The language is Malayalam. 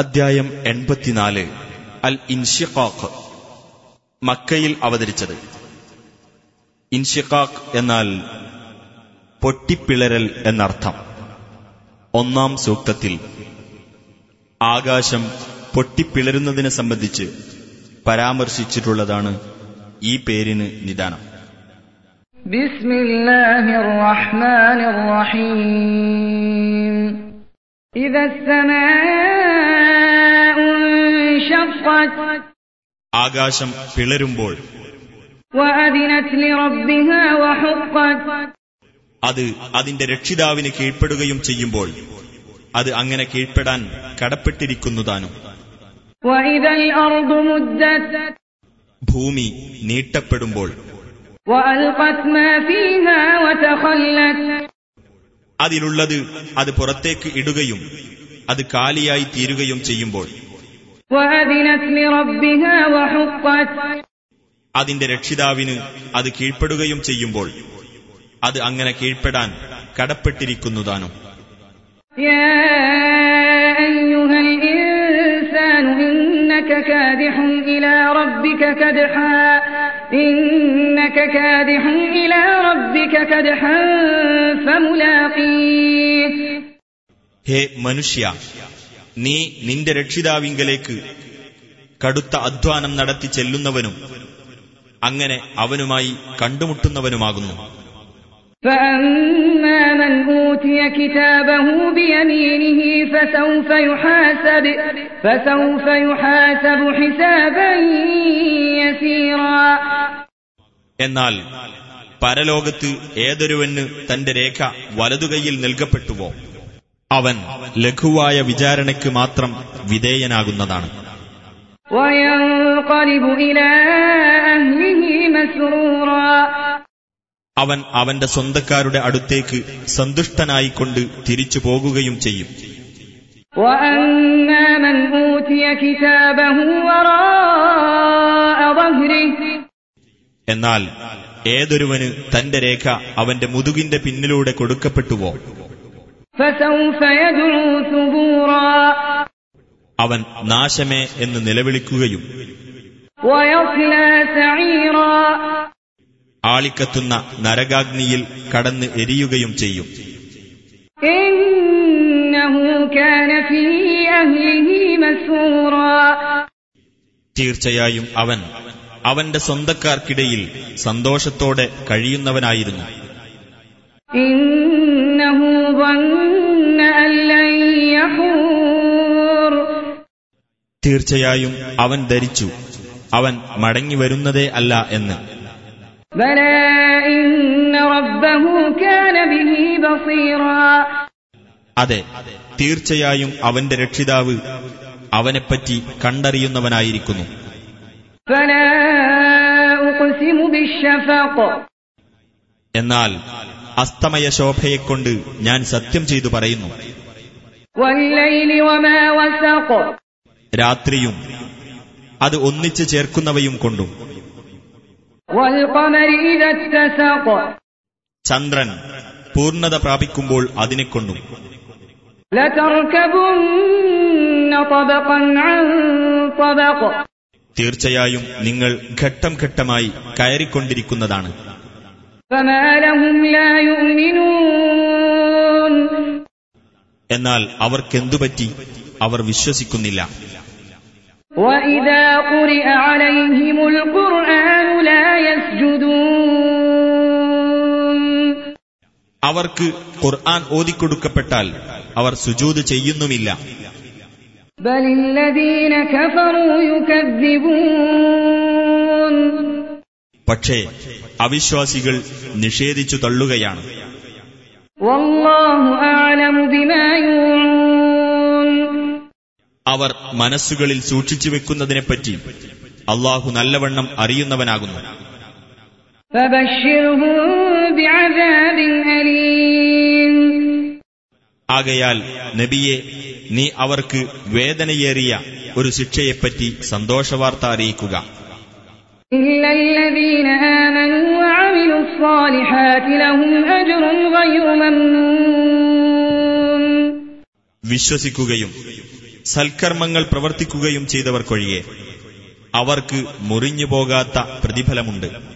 അധ്യായം എൺപത്തിനാല്. അൽ ഇൻഷിഖാഖ്. മക്കയിൽ അവതരിച്ചത്. ഇൻഷിഖാഖ് എന്നാൽ പൊട്ടിപ്പിളരൽ എന്നർത്ഥം. ഒന്നാം സൂക്തത്തിൽ ആകാശം പൊട്ടിപ്പിളരുന്നതിനെ സംബന്ധിച്ച് പരാമർശിച്ചിട്ടുള്ളതാണ് ഈ പേരിന് നിദാനം. ബിസ്മില്ലാഹിർ റഹ്മാനിർ റഹീം. ആകാശം പിളരുമ്പോൾ അത് അതിന്റെ രക്ഷിതാവിന് കീഴ്പ്പെടുകയും ചെയ്യുമ്പോൾ അത് അങ്ങനെ കീഴ്പ്പെടാൻ കടപ്പെട്ടിരിക്കുന്നതാനും ഭൂമി നീട്ടപ്പെടുമ്പോൾ അതിലുള്ളത് അത് പുറത്തേക്ക് ഇടുകയും അത് കാലിയായി തീരുകയും ചെയ്യുമ്പോൾ അതിന്റെ രക്ഷിതാവിന് അത് കീഴ്പ്പെടുകയും ചെയ്യുമ്പോൾ അത് അങ്ങനെ കീഴ്പ്പെടാൻ കടപ്പെട്ടിരിക്കുന്നു ഇന്നക ഇലാ റബ്ബിക إنك كادح إلى ربك كدحا فملاقيه ഹേ മനുഷ്യ നീ നിന്റെ രക്ഷിതാവിങ്കലേക്ക് കടുത്ത അധ്വാനം നടത്തി ചെല്ലുന്നവനും അങ്ങനെ അവനുമായി കണ്ടുമുട്ടുന്നവനുമാകുന്നു فأما من أوتي كتابه بيمينه فسوف يحاسب فسوف يحاسب حسابا يسيرا എന്നാൽ പരലോകത്ത് ഏതൊരുവന് തന്റെ രേഖ വലതുകൈയിൽ നൽകപ്പെട്ടുവോ അവൻ ലഘുവായ വിചാരണയ്ക്ക് മാത്രം വിധേയനാകുന്നതാണ് وينقلب إلى أهله مسرورا അവൻ അവന്റെ സ്വന്തക്കാരുടെ അടുത്തേക്ക് സന്തുഷ്ടനായിക്കൊണ്ട് തിരിച്ചു പോകുകയും ചെയ്യും. എന്നാൽ ഏതൊരുവന് തന്റെ രേഖ അവന്റെ മുതുകിന്റെ പിന്നിലൂടെ കൊടുക്കപ്പെട്ടുവോ? അവൻ നാശമേ എന്ന് നിലവിളിക്കുകയും. ആളിക്കത്തുന്ന നരകാഗ്നിയിൽ കടന്ന് എരിയുകയും ചെയ്യും. തീർച്ചയായും അവൻ അവന്റെ സ്വന്തക്കാർക്കിടയിൽ സന്തോഷത്തോടെ കഴിയുന്നവനായിരുന്നു. തീർച്ചയായും അവൻ ധരിച്ചു. അവൻ മടങ്ങി വരുന്നതേ അല്ല എന്ന്. അതെ തീർച്ചയായും അവന്റെ രക്ഷിതാവ് അവനെപ്പറ്റി കണ്ടറിയുന്നവനായിരിക്കുന്നു. എന്നാൽ അസ്തമയ ശോഭയെക്കൊണ്ട് ഞാൻ സത്യം ചെയ്തു പറയുന്നു. രാത്രിയും അത് ഒന്നിച്ചു ചേർക്കുന്നവയും കൊണ്ടും. ചന്ദ്രൻ പൂർണത പ്രാപിക്കുമ്പോൾ അതിനെ കൊണ്ടും തീർച്ചയായും നിങ്ങൾ ഘട്ടം ഘട്ടമായി കയറിക്കൊണ്ടിരിക്കുന്നതാണ്. എന്നാൽ അവർക്കെന്തുപറ്റി? അവർ വിശ്വസിക്കുന്നില്ല. وإذا قرئ عليهم القرآن لا يسجدون അവർക്ക് ഖുർആൻ ഓതിക്കൊടുക്കപ്പെട്ടാൽ അവർ സുജൂത് ചെയ്യുന്നുമില്ല بل الذين كفروا يكذبون പക്ഷേ അവിശ്വാസികൾ നിഷേധിച്ചു തള്ളുകയാണ് والله أعلم بما يوعون അവർ മനസ്സുകളിൽ സൂക്ഷിച്ചു വെക്കുന്നതിനെപ്പറ്റി അള്ളാഹു നല്ലവണ്ണം അറിയുന്നവനാകുന്നു. ആകയാൽ നബിയെ നീ അവർക്ക് വേദനയേറിയ ഒരു ശിക്ഷയെപ്പറ്റി സന്തോഷവാർത്ത അറിയിക്കുക. വിശ്വസിക്കുകയും സൽക്കർമ്മങ്ങൾ പ്രവർത്തിക്കുകയും ചെയ്തവർക്കൊഴികെ അവർക്ക് മുറിഞ്ഞു പോകാത്ത പ്രതിഫലമുണ്ട്.